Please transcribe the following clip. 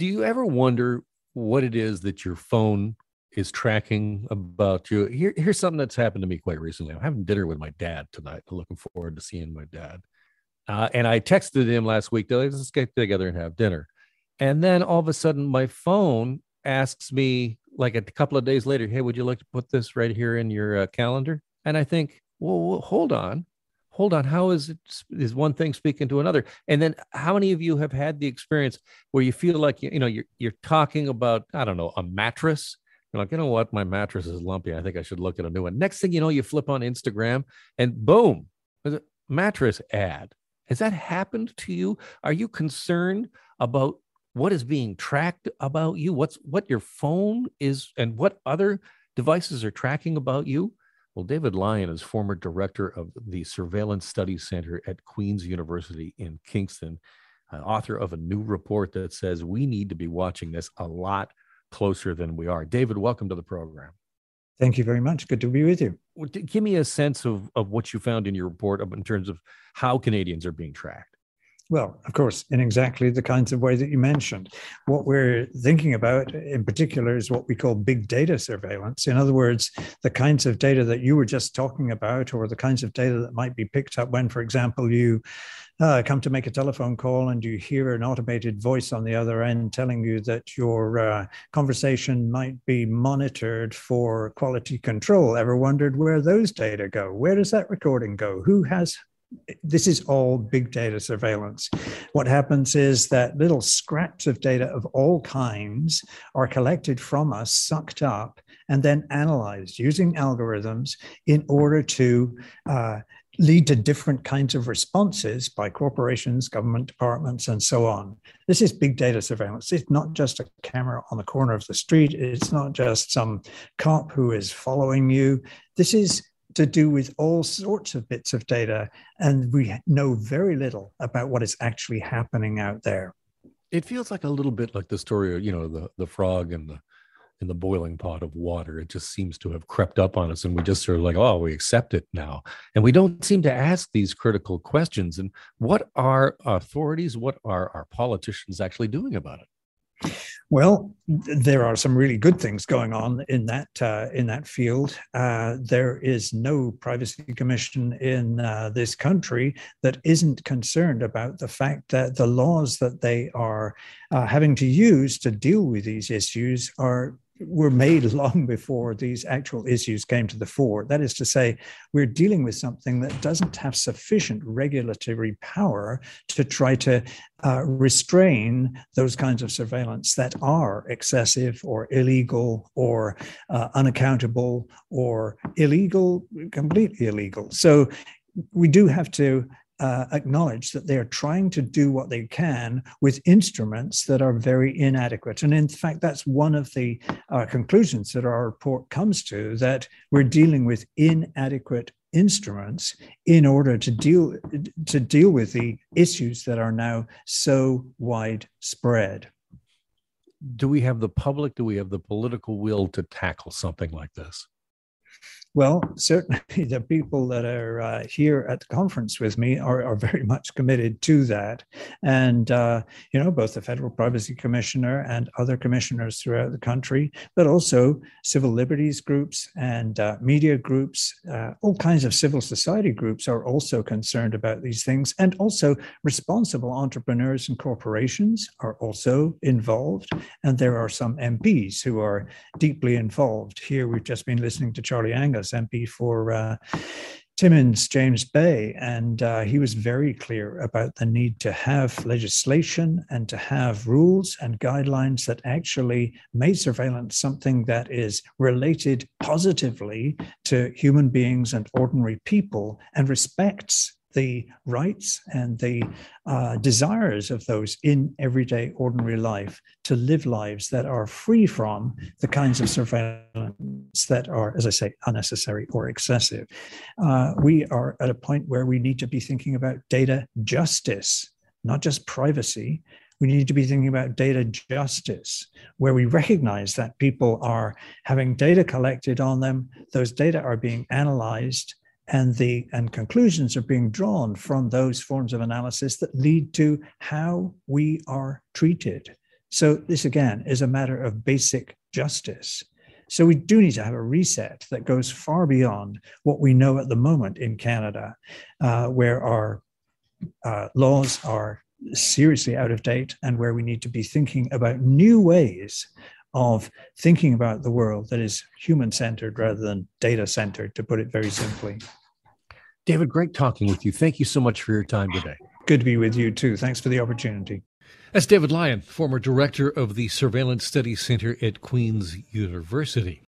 Do you ever wonder what it is that your phone is tracking about you? Here, here's something that's happened to me quite recently. I'm having dinner with my dad tonight. I'm looking forward to seeing my dad. Uh, and I texted him last week, let's get together and have dinner. And then all of a sudden, my phone asks me, like a couple of days later, hey, would you like to put this right here in your uh, calendar? And I think, well, well, hold on hold on how is it is one thing speaking to another? And then how many of you have had the experience where you feel like you know you're you're talking about i don't know a mattress? You're like you know what? My mattress is lumpy. I think i should look at a new one. Next thing you know you flip on instagram and boom mattress ad. Has that happened to you? Are you concerned about what is being tracked about you? What's what your phone is and what other devices are tracking about you well, David Lyon is former director of the Surveillance Studies Center at Queen's University in Kingston, uh, author of a new report that says we need to be watching this a lot closer than we are. David, welcome to the program. Thank you very much. Good to be with you. Give me a sense of, of what you found in your report in terms of how Canadians are being tracked. Well, of course, in exactly the kinds of way that you mentioned. What we're thinking about in particular is what we call big data surveillance. In other words, the kinds of data that you were just talking about, or the kinds of data that might be picked up when, for example, you uh, come to make a telephone call and you hear an automated voice on the other end telling you that your uh, conversation might be monitored for quality control. Ever wondered where those data go? Where does that recording go? Who has this is all big data surveillance. What happens is that little scraps of data of all kinds are collected from us, sucked up, and then analyzed using algorithms in order to uh, lead to different kinds of responses by corporations, government departments, and so on. This is big data surveillance. It's not just a camera on the corner of the street, it's not just some cop who is following you. This is to do with all sorts of bits of data, and we know very little about what is actually happening out there. It feels like a little bit like the story of you know the the frog and the in the boiling pot of water. It just seems to have crept up on us, and we just sort of like, oh, we accept it now, and we don't seem to ask these critical questions. And what are authorities, what are our politicians actually doing about it? Well, there are some really good things going on in that uh, in that field. Uh, there is no privacy commission in uh, this country that isn't concerned about the fact that the laws that they are uh, having to use to deal with these issues are were made long before these actual issues came to the fore. That is to say, we're dealing with something that doesn't have sufficient regulatory power to try to uh, restrain those kinds of surveillance that are excessive or illegal or uh, unaccountable or illegal, completely illegal. So we do have to uh, acknowledge that they are trying to do what they can with instruments that are very inadequate. And in fact, that's one of the uh, conclusions that our report comes to that we're dealing with inadequate instruments in order to deal to deal with the issues that are now so widespread do we have the public do we have the political will to tackle something like this well, certainly the people that are uh, here at the conference with me are, are very much committed to that. And, uh, you know, both the Federal Privacy Commissioner and other commissioners throughout the country, but also civil liberties groups and uh, media groups, uh, all kinds of civil society groups are also concerned about these things. And also responsible entrepreneurs and corporations are also involved. And there are some MPs who are deeply involved. Here, we've just been listening to Charlie Angus MP for uh, Timmins, James Bay, and uh, he was very clear about the need to have legislation and to have rules and guidelines that actually made surveillance something that is related positively to human beings and ordinary people and respects the rights and the uh, desires of those in everyday ordinary life to live lives that are free from the kinds of surveillance that are, as I say, unnecessary or excessive. Uh, we are at a point where we need to be thinking about data justice, not just privacy. We need to be thinking about data justice, where we recognize that people are having data collected on them, those data are being analyzed, and the and conclusions are being drawn from those forms of analysis that lead to how we are treated So, this again is a matter of basic justice. So, we do need to have a reset that goes far beyond what we know at the moment in Canada, uh, where our uh, laws are seriously out of date and where we need to be thinking about new ways of thinking about the world that is human centered rather than data centered, to put it very simply. David, great talking with you. Thank you so much for your time today. Good to be with you too. Thanks for the opportunity. That's David Lyon, former director of the Surveillance Studies Center at Queen's University.